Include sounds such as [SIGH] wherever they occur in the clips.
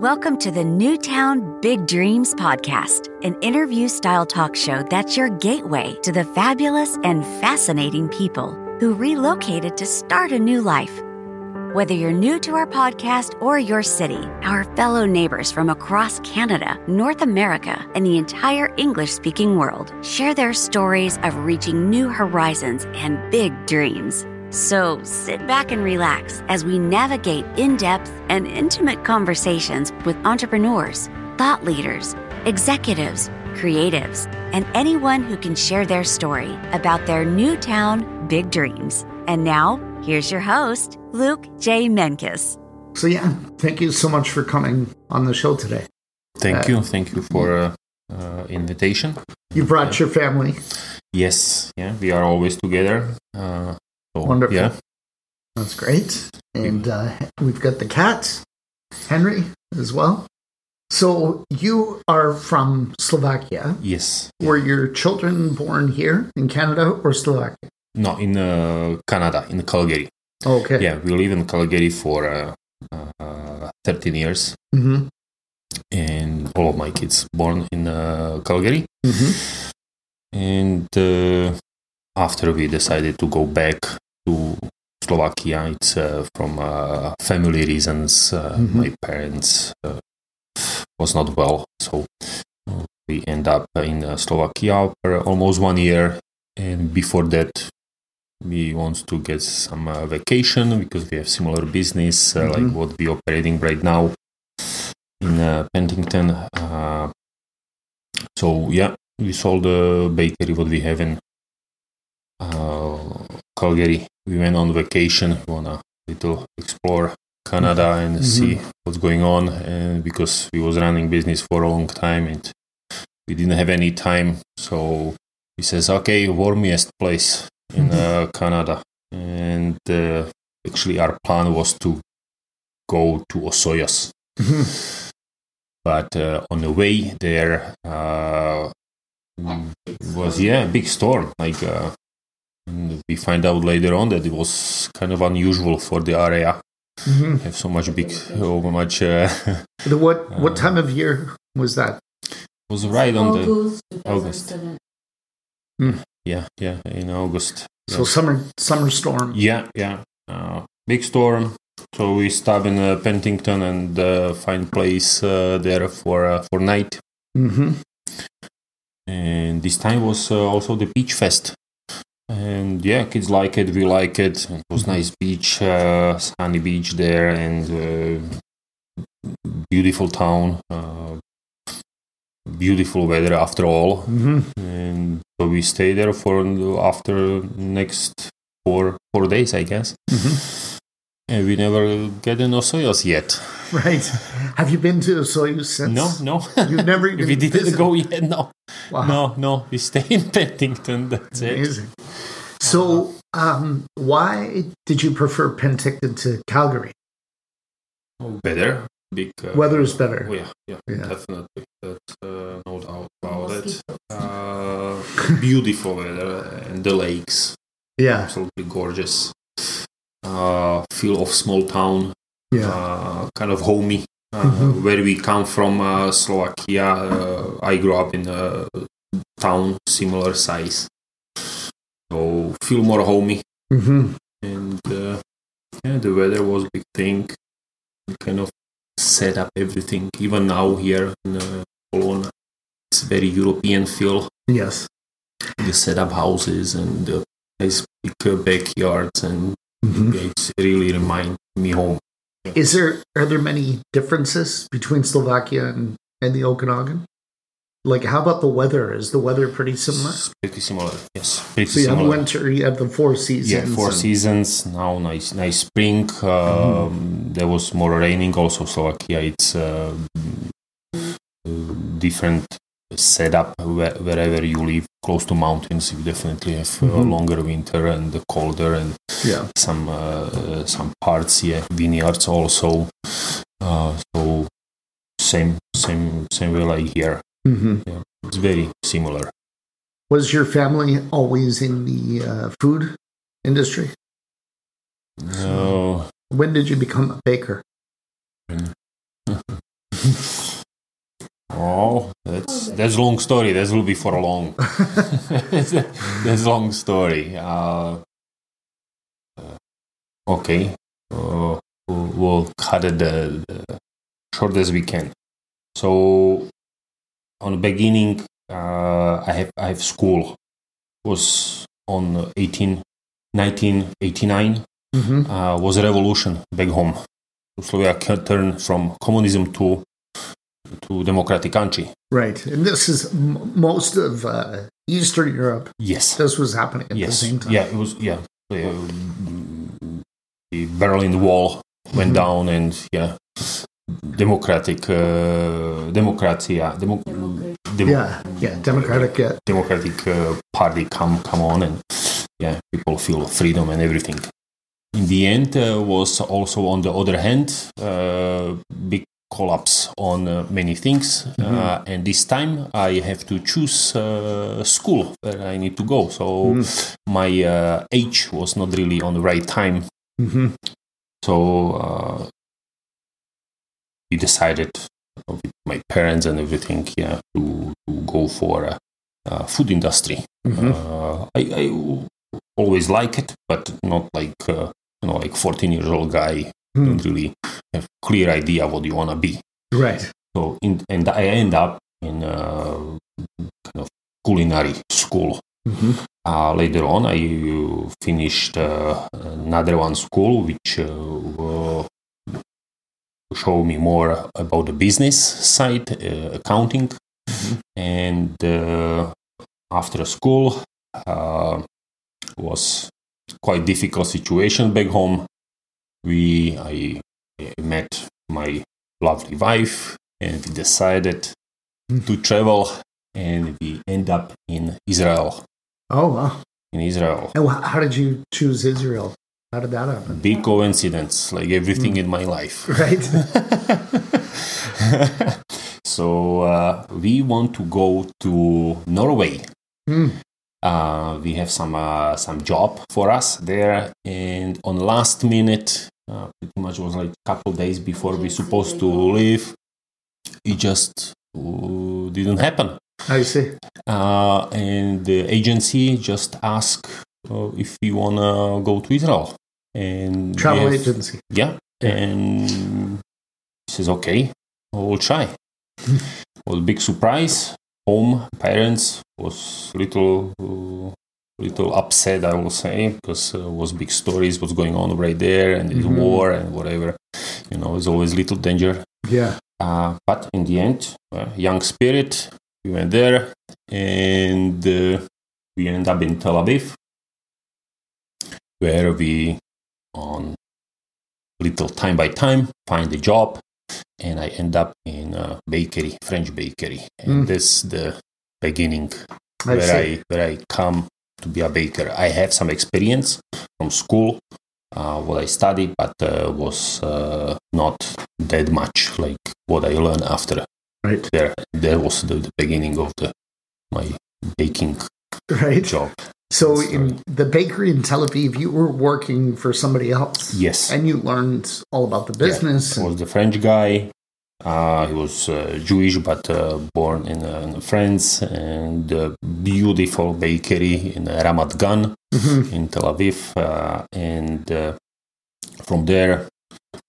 Welcome to the Newtown Big Dreams podcast, an interview style talk show that's your gateway to the fabulous and fascinating people who relocated to start a new life. Whether you're new to our podcast or your city, our fellow neighbors from across Canada, North America, and the entire English speaking world share their stories of reaching new horizons and big dreams. So sit back and relax as we navigate in depth and intimate conversations with entrepreneurs, thought leaders, executives, creatives, and anyone who can share their story about their new town big dreams. And now, here's your host, Luke J. Menkes. So, yeah, thank you so much for coming on the show today. Thank Uh, you. Thank you for uh, uh, invitation. You brought your family. Yes, yeah, we are always together. Uh, Wonderful. Yeah, That's great. And uh, we've got the cat, Henry, as well. So, you are from Slovakia. yes. Were your children born here in Canada or Slovakia? No, in uh, Canada, in Calgary. Okay. Yeah, we live in Calgary for uh, uh, 13 years, hmm and all of my kids born in uh, Calgary. hmm And uh, after we decided to go back to Slovakia, it's uh, from uh, family reasons. Uh, Mhm. My parents uh, was not well, so we end up in uh, Slovakia for almost one year. And before that, we want to get some uh, vacation because we have similar business uh, like Mhm. what we operating right now in uh, Penticton. Uh, so yeah, we sold the bakery what we have in uh, Calgary. We went on vacation. Wanna little explore Canada and Mhm. see what's going on. And because we was running business for a long time and we didn't have any time, so he says, "Okay, warmest place in uh, Canada." And uh, actually, our plan was to go to Osoyoos hmm but uh, on the way there uh, was yeah a big storm like uh, we find out later on that it was kind of unusual for the area. Hmm have so much big so much uh, The, what what Uh, time of year was that? was right on the August, August. 2007. yeah yeah in august. So summer summer storm. yeah yeah. Uh, big storm. So we stop in uh, Penticton and uh, find place uh, there for uh, for night. Hmm and this time was uh, also the beach fest and yeah kids like it we like it. It was nice beach uh, sunny beach there and uh, beautiful town uh, beautiful weather after all. Hmm and so we stay there for after next four four days i guess. Hmm and we never get in Osoyoos yet. Right. Have you been to Soyuz since? no no. You've never [LAUGHS] even we didn't go yet no. Wow. no no. We stay in Penticton that's it. Amazing. So, um, why did you prefer Penticton to Calgary? better. Big uh, Weather is better. Oh, yeah, yeah, Yeah. definitely. That's uh, no doubt about it. Uh, beautiful weather and the lakes, Yeah, absolutely gorgeous. Uh, feel of small town, yeah. uh, kind of homey. Uh, Mhm. Where we come from, uh, Slovakia. Uh, I grew up in a town similar size, so feel more homey. hmm and uh, yeah, the weather was a big thing. Kind of set up everything. Even now here in uh, it's very European feel. Yes. The set up houses and the nice big uh, backyards, and hmm it's really remind me home. Is there are there many differences between Slovakia and, and the Okanagan? Like, how about the weather? Is the weather pretty similar? It's pretty similar. Yes, pretty So you have winter, you have the four seasons. yeah, four and- seasons now. Nice, nice spring. Um, There was more raining. Also, Slovakia. It's uh, different setup where, wherever you live, close to mountains. You definitely have uh, Mhm. longer winter and the colder, and Yeah. some uh, some parts. Yeah, vineyards also. Uh, so same, same, same way like here. Hmm Yeah, It's very similar. Was your family always in the uh, food industry? No, When did you become a baker? [LAUGHS] Oh, that's that's a long story. That will be for a long. [LAUGHS] that's, a, that's a long story. Uh, uh, okay, uh, we'll, we'll cut it the, the short as we can. So, on the beginning, uh, I have I have school was on 18, 1989 Mm-hmm. uh, was a revolution back home. Slovakia turned from communism to to democratic country. Right. And this is m- most of uh, Eastern Europe. Yes. This was happening at yes. the same time. Yeah, it was. Yeah, the, Berlin Wall went Mhm. down, and yeah, democratic, uh, democracy, yeah, demo, Yeah. Yeah. Democratic. Uh, democratic uh, party come come on, and yeah, people feel freedom and everything. In the end, uh, was also on the other hand, uh, big collapse on uh, many things, uh, and this time I have to choose uh, school where I need to go. So my uh, age was not really on the right time. mhm. So uh, we decided with my parents and everything, yeah, to, to go for uh, uh, food industry. Mhm. Uh, I, I always like it, but not like uh, you know, like fourteen years old guy Hmm. don't really have clear idea what you wanna be. Right. So in, and I end up in uh, kind of culinary school. Mhm. Uh, later on, I finished uh, another one school, which show me more about the business side, uh, accounting, and uh, after school uh, was quite difficult situation back home. We I, I met my lovely wife, and we decided to travel, and we end up in Israel. Oh, wow. In Israel, And how did you choose Israel? How did that happen? big coincidence, like everything in my life. [LAUGHS] Right. [LAUGHS] so uh, we want to go to Norway. Hmm. Uh, we have some uh, some job for us there, and on last minute, uh, pretty much was like a couple days before we supposed to leave. It just uh, didn't happen, I see. uh, and the agency just asked if we wanna go to Israel. And Travel have- agency. yeah, and he says, okay, we'll try. [LAUGHS] was big surprise. Home parents was little uh, little upset, I will say, because uh, was big stories, what's going on right there, and Mhm. war and whatever. You know, there's always little danger. Yeah. Uh, but in the end, uh, young spirit, we went there, and uh, we ended up in Tel Aviv, where we, on little time by time, find a job, and I end up in a bakery, French bakery, and Mm. this the beginning I where see. I where I come to be a baker. I have some experience from school, uh, what I studied, but uh, was uh, not that much like what I learned after Right. there. There was the, the beginning of the my baking Right. job. So in the bakery in Tel Aviv, you were working for somebody else. Yes, And you learned all about the business. I was the French guy. Uh, he was uh, Jewish, but uh, born in, uh, in France, and a beautiful bakery in Ramat Gan. Mhm. in Tel Aviv, uh, and uh, from there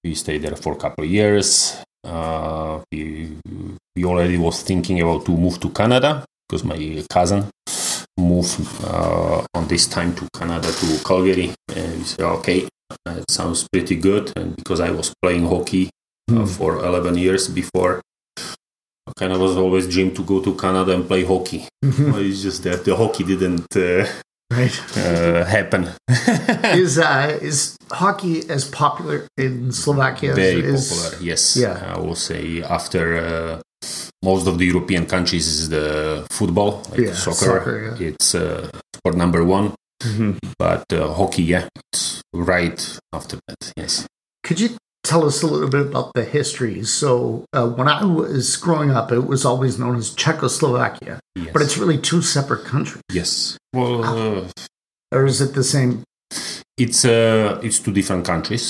we stayed there for a couple of years. Uh, we, we already was thinking about to move to Canada because my cousin moved uh, on this time to Canada to Calgary, and we said, okay, it sounds pretty good. And because I was playing hockey uh, Hmm. for 11 years before. I kind of was always dream to go to Canada and play hockey. Mhm. But it's just that the hockey didn't uh, Right. uh, happen. [LAUGHS] is uh, is hockey as popular in Slovakia Very as it is? popular, yes. Yeah. I will say after uh, most of the European countries is the football, like Yeah, soccer. soccer, yeah. It's uh, sport number one, Mhm. but uh, hockey, yeah, it's right after that. Yes. Could you tell us a little bit about the history? So uh, when I was growing up, it was always known as Czechoslovakia, yes. but it's really two separate countries. yes. Well, uh, Or is it the same? it's uh, it's two different countries.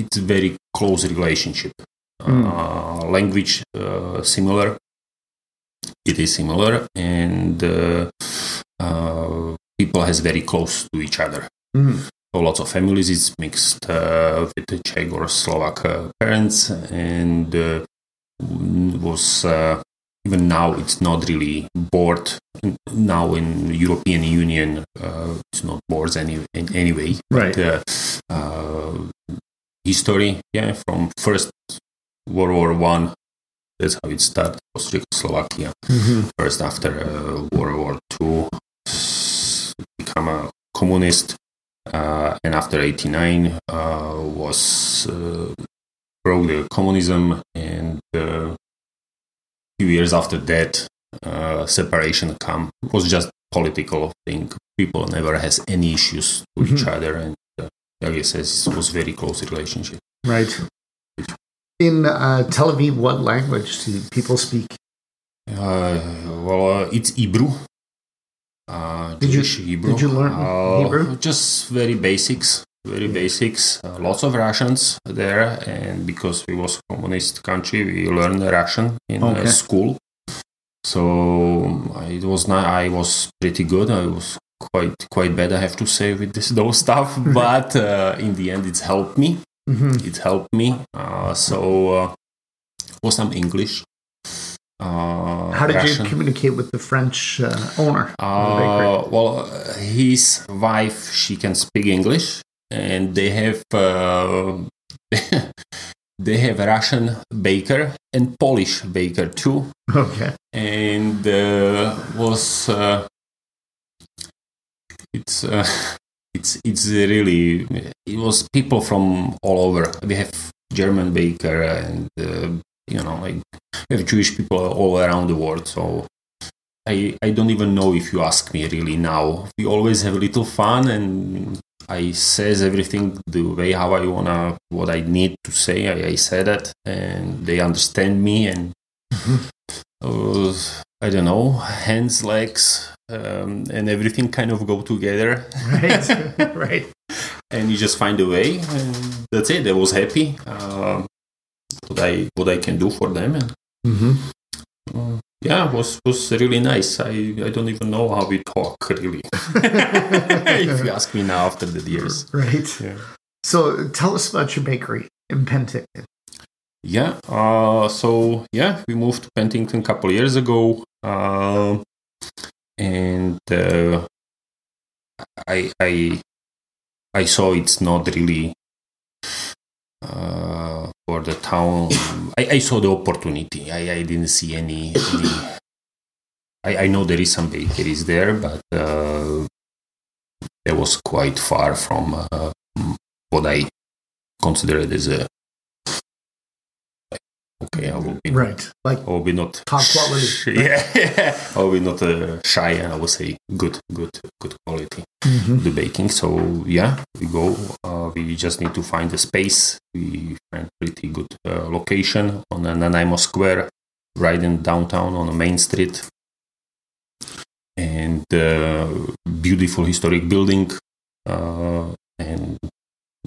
It's a very close relationship. Uh, language uh, similar. It is similar, and uh, uh, people has very close to each other. Mm. So lots of families is mixed uh, with the Czech or Slovak uh, parents, and uh, was uh, even now it's not really board. Now in European Union, uh, it's not boards any in anyway. Right. But, uh, uh, history, yeah, from first World War One. That's how it started. Was Czechoslovakia Mhm. first after uh, World War Two, s- become a communist, uh, and after '89 uh, was uh, broke the communism, and uh, few years after that, uh, separation come. It was just political thing. People never has any issues with each other, and uh, I says, it was very close relationship. Right. In uh, Tel Aviv, what language do people speak? Uh, well, uh, it's Hebrew. Uh, Did you- Hebrew. did you learn Uh, Hebrew? Just very basics, very basics. Uh, lots of Russians there, and because it was communist country, we learned Russian in Okay. uh, school. So uh, it was not. I was pretty good. I was quite quite bad. I have to say with this [LAUGHS] those stuff, [LAUGHS] but uh, in the end, it's helped me hmm it helped me. Uh, so uh, was some English. Uh, How did Russian. you communicate with the French uh, owner? Uh, well, uh, his wife she can speak English, and they have uh, [LAUGHS] they have a Russian baker and Polish baker too, Okay. and uh, was uh, it's uh, [LAUGHS] it's it's really it was people from all over. We have German baker and uh, you know like we have Jewish people all around the world. So I I don't even know if you ask me really now. We always have a little fun and. I says everything the way how I wanna what I need to say. I, I said it and they understand me and uh, I don't know, hands, legs, um, and everything kind of go together, Right. [LAUGHS] right. and you just find a way, and that's it. I was happy. Um, what I what I can do for them, and hmm uh, yeah, was was really nice. I I don't even know how we talk really. [LAUGHS] if you ask me now after the years, Right. yeah. So tell us about your bakery in Penticton. Yeah. Uh, so yeah, we moved to Penticton a couple years ago, um, and uh, I I I saw it's not really uh, for the town. I, I saw the opportunity. I, I didn't see any. any I, I know there is some bakeries there, but uh, it was quite far from uh, what I considered as a okay. I will be Right. Like I will be not Top quality. [LAUGHS] Yeah, [LAUGHS] I will be not uh, shy, and I will say good, good, good quality Mhm. the baking. So yeah, we go. Uh, we just need to find a space. We find pretty good uh, location on the Nanaimo Square, right in downtown on the main street, and uh, beautiful historic building. Uh, and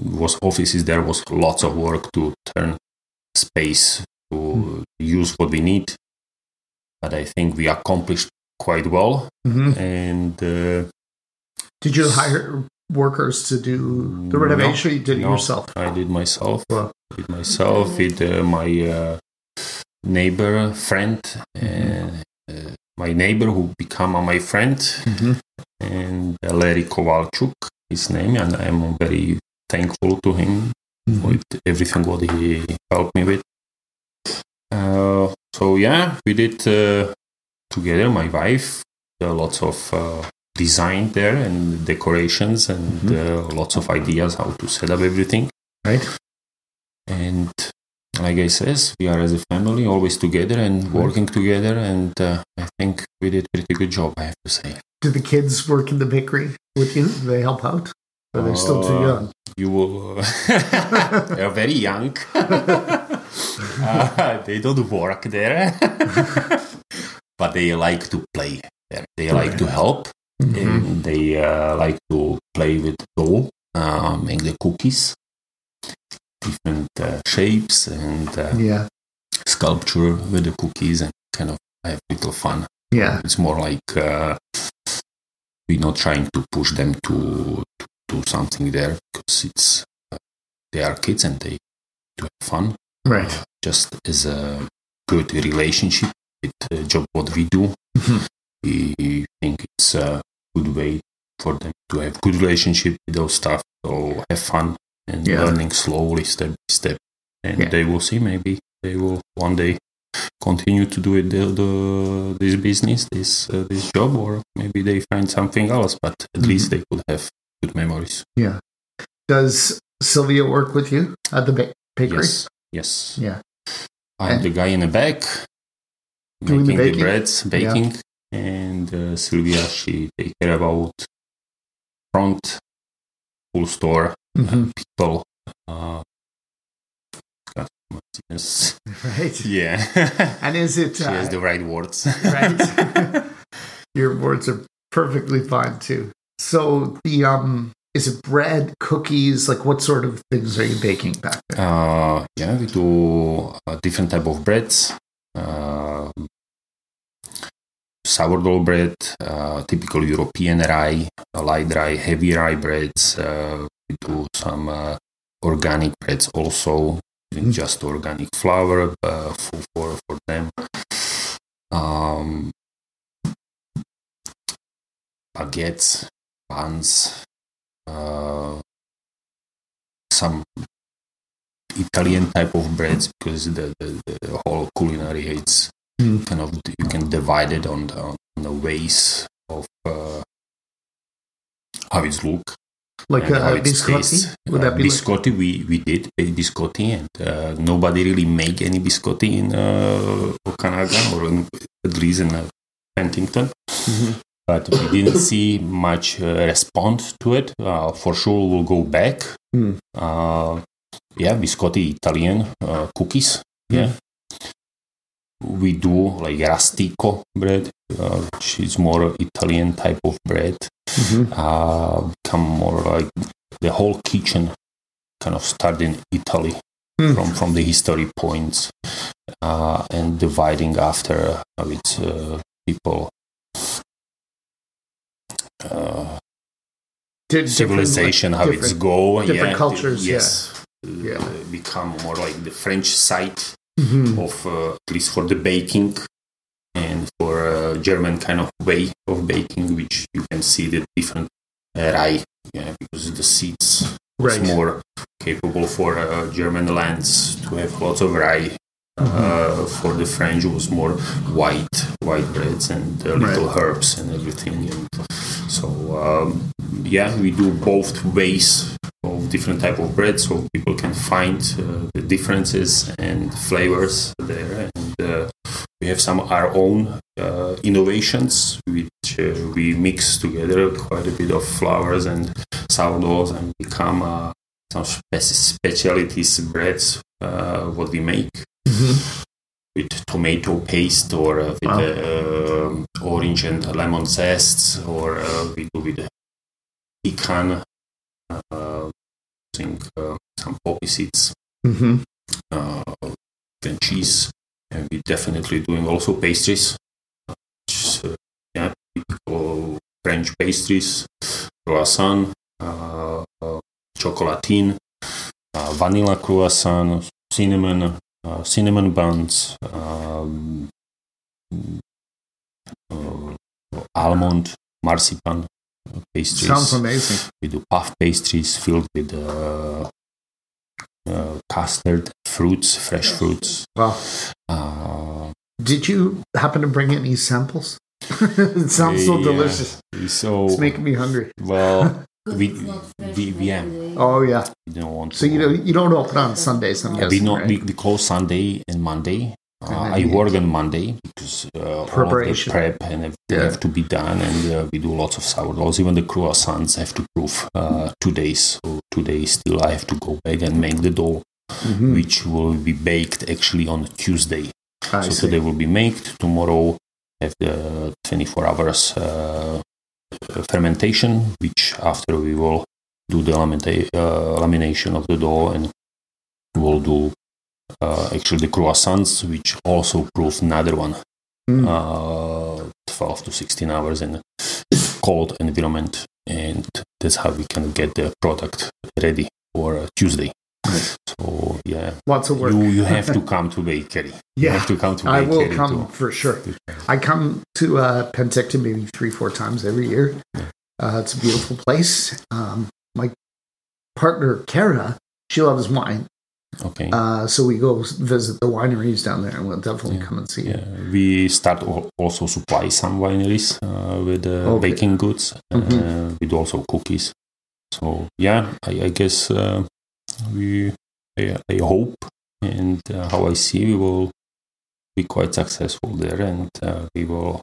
was offices there was lots of work to turn space to use what we need. But I think we accomplished quite well, Mhm. and. Uh, Did you hire workers to do the renovation? or you did it yourself. I did myself. Wow. With myself, with uh, my uh, neighbor, friend, and uh, my neighbor who become uh, my friend, Mhm. and Larry Kovalchuk, his name, and I'm very thankful to him with everything what he helped me with. Uh, so yeah, we did uh, together. My wife, uh, lots of uh, design there and decorations and uh, lots of ideas how to set up everything. Right. And like I says, we are as a family always together and working together, and uh, I think we did pretty good job. I have to say. Do the kids work in the bakery with you? Do they help out? Or they're still too young? You will. Uh, [LAUGHS] they are very young. [LAUGHS] Uh, [LAUGHS] they don't work there, [LAUGHS] but they like to play there. They like to help, Mhm. and they uh, like to play with dough, uh, make the cookies. different uh, shapes and uh, Yeah. sculpture with the cookies and kind of have little fun. Yeah. It's more like uh, we're not trying to push them to, to do something there because it's uh, they are kids and they do have fun. Right. Just as a good relationship with the job what we do, Mhm. we think it's a good way for them to have good relationship with those staff So have fun and Yeah. learning slowly, step by step, and Yeah. they will see. Maybe they will one day continue to do it the, the this business, this uh, this job, or maybe they find something else. But at Mhm. least they could have good memories. Yeah. Does Sylvia work with you at the ba- bakery? Yes, yes. Yeah. I'm And- the guy in the back Doing the making the, baking? breads, baking, and uh, Sylvia she take care about front, full store, Mhm. people. Uh, customers, yes. Right. [LAUGHS] Yeah. And is it she uh, has the right words. right? [LAUGHS] [LAUGHS] Your words are perfectly fine too. So the um is it bread, cookies, like what sort of things are you baking back there? Uh, yeah, we do uh, different type of breads. Uh, sourdough bread, uh, typical European rye, light rye, heavy rye breads. Uh, we do some uh, organic breads also, using Mm. just organic flour uh, for, for for them. Um, baguettes, buns, some Italian type of breads because the, the, the whole culinary it's Mm. kind of you can divide it on the, on the ways of uh, how it look Like and how uh, it biscotti? tastes. Would Uh, that be like, biscotti? we we did a biscotti, and uh, nobody really make any biscotti in uh, Okanagan or in, at least in uh, Penticton. Mhm. But we didn't [LAUGHS] see much uh, response to it. Uh, for sure, we'll go back. Mm. Uh, yeah, biscotti Italian uh, cookies. Yeah. We do like rustico bread, uh, which is more Italian type of bread Mhm. uh, become more like the whole kitchen kind of started in Italy Mm. from from the history points uh, and dividing after with uh, people. Uh, different, civilization, like, how it's go, different yeah, cultures, yeah. yes, Yeah. Uh, become more like the French side Mhm. of uh, at least for the baking and for uh, German kind of way of baking, which you can see the different uh, rye, yeah, because the seeds was Right. more capable for uh, German lands to have lots of rye. Mm-hmm. Uh, for the French, it was more white, white breads and little Right. herbs and everything. And so, um, yeah, we do both ways of different type of bread, so people can find uh, the differences and flavors there. And uh, we have some our own uh, innovations, which uh, we mix together quite a bit of flours and sourdoughs and become uh, some speci- specialties breads uh, what we make Mhm. With tomato paste or uh, with Wow. uh, orange and lemon zests or uh, we do with pecan uh, using uh, some poppy seeds Mhm. uh, and cheese and we're definitely doing also pastries which uh, yeah typical French pastries croissant chocolatine uh, vanilla croissant cinnamon uh, cinnamon buns um, uh, almond marzipan pastries Sounds amazing. we do puff pastries filled with uh, uh, custard fruits fresh fruits Wow. uh, Did you happen to bring any samples? [LAUGHS] it sounds so Yeah. delicious. so It's making me hungry. well [LAUGHS] we, it's not fresh we, we, yeah. Oh yeah. we don't want So to you don't you don't open on Sundays, I'm we not right? we, we close Sunday and Monday. Uh, And I then work on Monday because uh, all of the Preparation. prep and everything Yeah. have to be done, and uh, we do lots of sourdoughs. Even the croissants have to proof uh, two days. So two days still, I have to go back and make the dough, Mhm. which will be baked actually on Tuesday. I so see. today will be made. Tomorrow have the 24 hours uh, fermentation, which after we will do the lamenta- uh, lamination of the dough and we'll do uh, actually the croissants, which also prove another one. Mm. Uh, 12 to 16 hours in a cold environment, and that's how we can get the product ready for uh, Tuesday. [LAUGHS] So yeah, Lots of work. you you have to come to bakery. You Yeah, have to come to I will come to- for sure. I come to uh, Penticton maybe three, four times every year. Uh, it's a beautiful place. Um, my partner, Kara, she loves wine. Okay. Uh, so we go visit the wineries down there and we'll definitely Yeah. come and see. Yeah, we start also supply some wineries uh, with uh, Okay. baking goods. Uh, Mhm. we do also cookies. So yeah, I, I guess uh, we I, I hope and uh, how I see we will be quite successful there, and uh, we will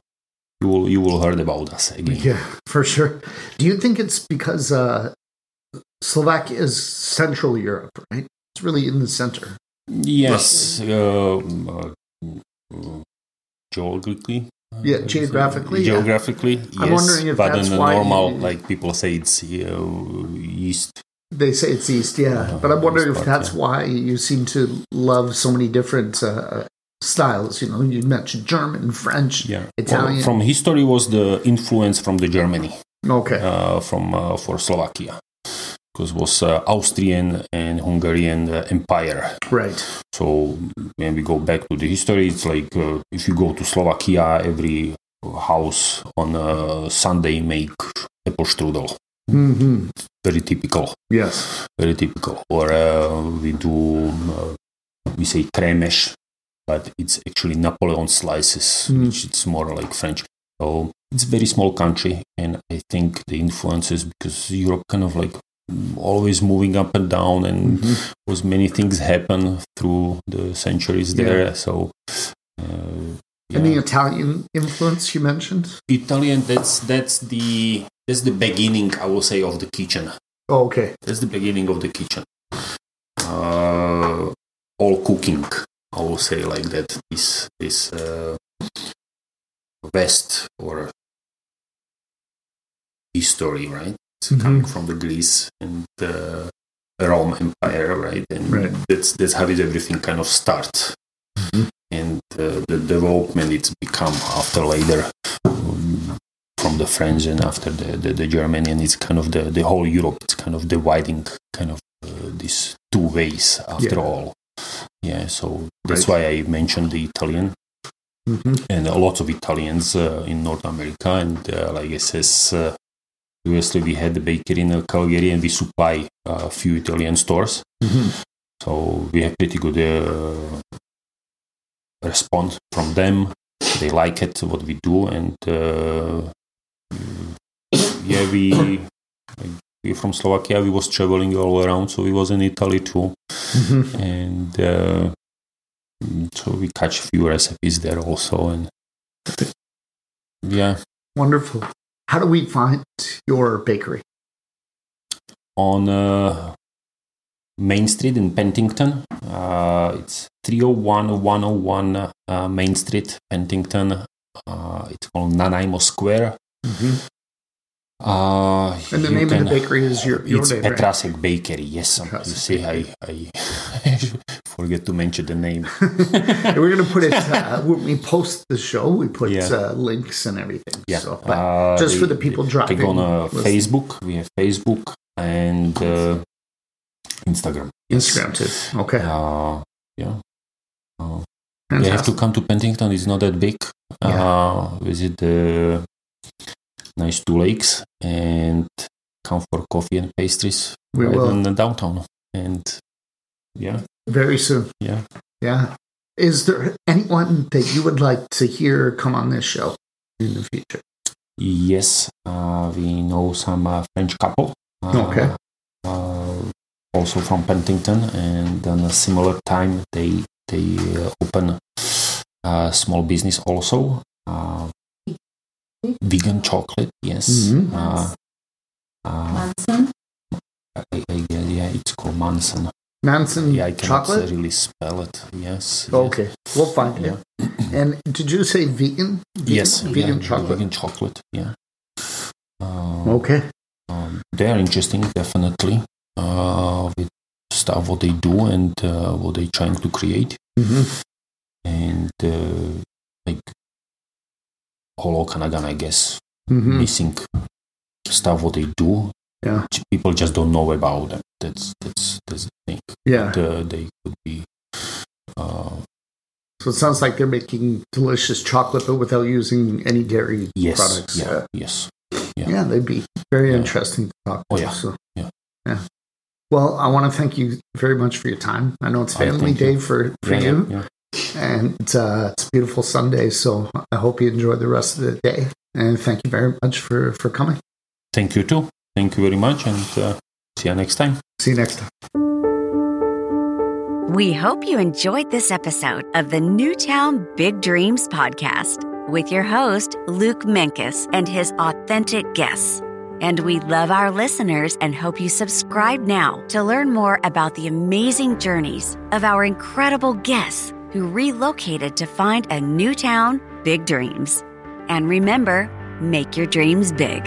you will you will heard about us again. Yeah, [LAUGHS] for sure. Do you think it's because uh, Slovakia is Central Europe, right? It's really in the center. Yes, um, uh, uh, geographically. uh, Yeah, is geographically, yeah. Geographically, yes. I'm wondering if but that's in the normal, you- like people say, it's uh, east. They say it's east, yeah. Uh, but I'm wondering if that's why you seem to love so many different uh, styles. You know, you mentioned German, French, Yeah, Italian. Well, from history was the influence from the Germany, okay, uh, from uh, for Slovakia, because was uh, Austrian and Hungarian uh, empire. right. So when we go back to the history, it's like uh, if you go to Slovakia, every house on a Sunday make apple strudel. Hmm Very typical, Yes. very typical. Or uh, we do, uh, we say kremesh, but it's actually Napoleon slices, Mm. which it's more like French. So it's a very small country, and I think the influences because Europe kind of like always moving up and down and Mhm. was many things happen through the centuries there. So, uh, yeah. Italian influence you mentioned? Italian that's that's the that's the beginning I will say of the kitchen. Oh, okay. That's the beginning of the kitchen. Uh, all cooking, I will say like that. This this uh, West or history, right? It's Mhm. coming from the Greece and the Rome Empire, right? And Right. that's that's how it everything kind of starts. Mhm. And uh, the development it's become after later from the French and after the, the, the German and it's kind of the, the whole Europe. It's kind of dividing kind of uh, these two ways after Yeah. all. Yeah, so that's Right. why I mentioned the Italian hmm and a lot of Italians uh, in North America. And uh, like I says, uh, previously we had the bakery in Calgary and we supply uh, a few Italian stores. hmm So we have pretty good uh, response from them. They like it what we do, and uh, yeah, we we from Slovakia. We was traveling all around, so we was in Italy too, and uh, so we catch a few recipes there also, and yeah, Wonderful. How do we find your bakery? on uh, Main Street in Penticton. Uh, it's 301 101 uh, Main Street, Penticton. Uh, it's called Nanaimo Square. Mhm. Uh, And the name can- of the bakery is your, your It's name, right? Bakery. Yes, you see, I, I [LAUGHS] forget to mention the name. [LAUGHS] We're going to put it, [LAUGHS] uh, when we post the show, we put Yeah. uh, links and everything. Yeah, So, but uh, just for the people they driving. go on uh. Facebook. We have Facebook and uh, Instagram. Yes. Instagram too. Okay. Uh, yeah. Uh, You have to come to Penticton. It's not that big. Uh, visit the nice two lakes and come for coffee and pastries We right will. in the downtown. And yeah, Very soon. yeah. Yeah. Is there anyone that you would like to hear come on this show in the future? Yes, uh, we know some uh, French couple. Uh, Okay. Uh, also from Penticton, and on a similar time, they they uh, open a small business also. Uh, vegan chocolate, yes. Mhm. Uh, uh, Manson. I, I, yeah, yeah, it's called Manson. Manson Yeah, I cannot chocolate? really spell it. Yes. yes. Okay. We'll find Yeah. it. And did you say vegan? vegan Yes. Vegan yeah, chocolate. Vegan chocolate. Yeah. Uh, Okay. um, they are interesting definitely uh, with stuff what they do and uh, what they're trying to create hmm and uh, whole Okanagan, I guess, hmm missing stuff what they do. Yeah. People just don't know about them. That's that's that's the thing. Yeah. The, they could be. Uh, So it sounds like they're making delicious chocolate, but without using any dairy yes. products. Yeah. Yes. yeah. yeah, they'd be very Yeah. interesting to talk Oh, to. yeah. So, Yeah. yeah. Well, I want to thank you very much for your time. I know it's Oh, family day for, for yeah, you, Yeah, and uh, it's a beautiful Sunday. So I hope you enjoy the rest of the day. And thank you very much for, for coming. Thank you too. Thank you very much, and uh, see you next time. See you next time. We hope you enjoyed this episode of the Newtown Big Dreams podcast with your host, Luke Menkes, and his authentic guests. And we love our listeners and hope you subscribe now to learn more about the amazing journeys of our incredible guests who relocated to find a new town, big dreams. And remember, make your dreams big.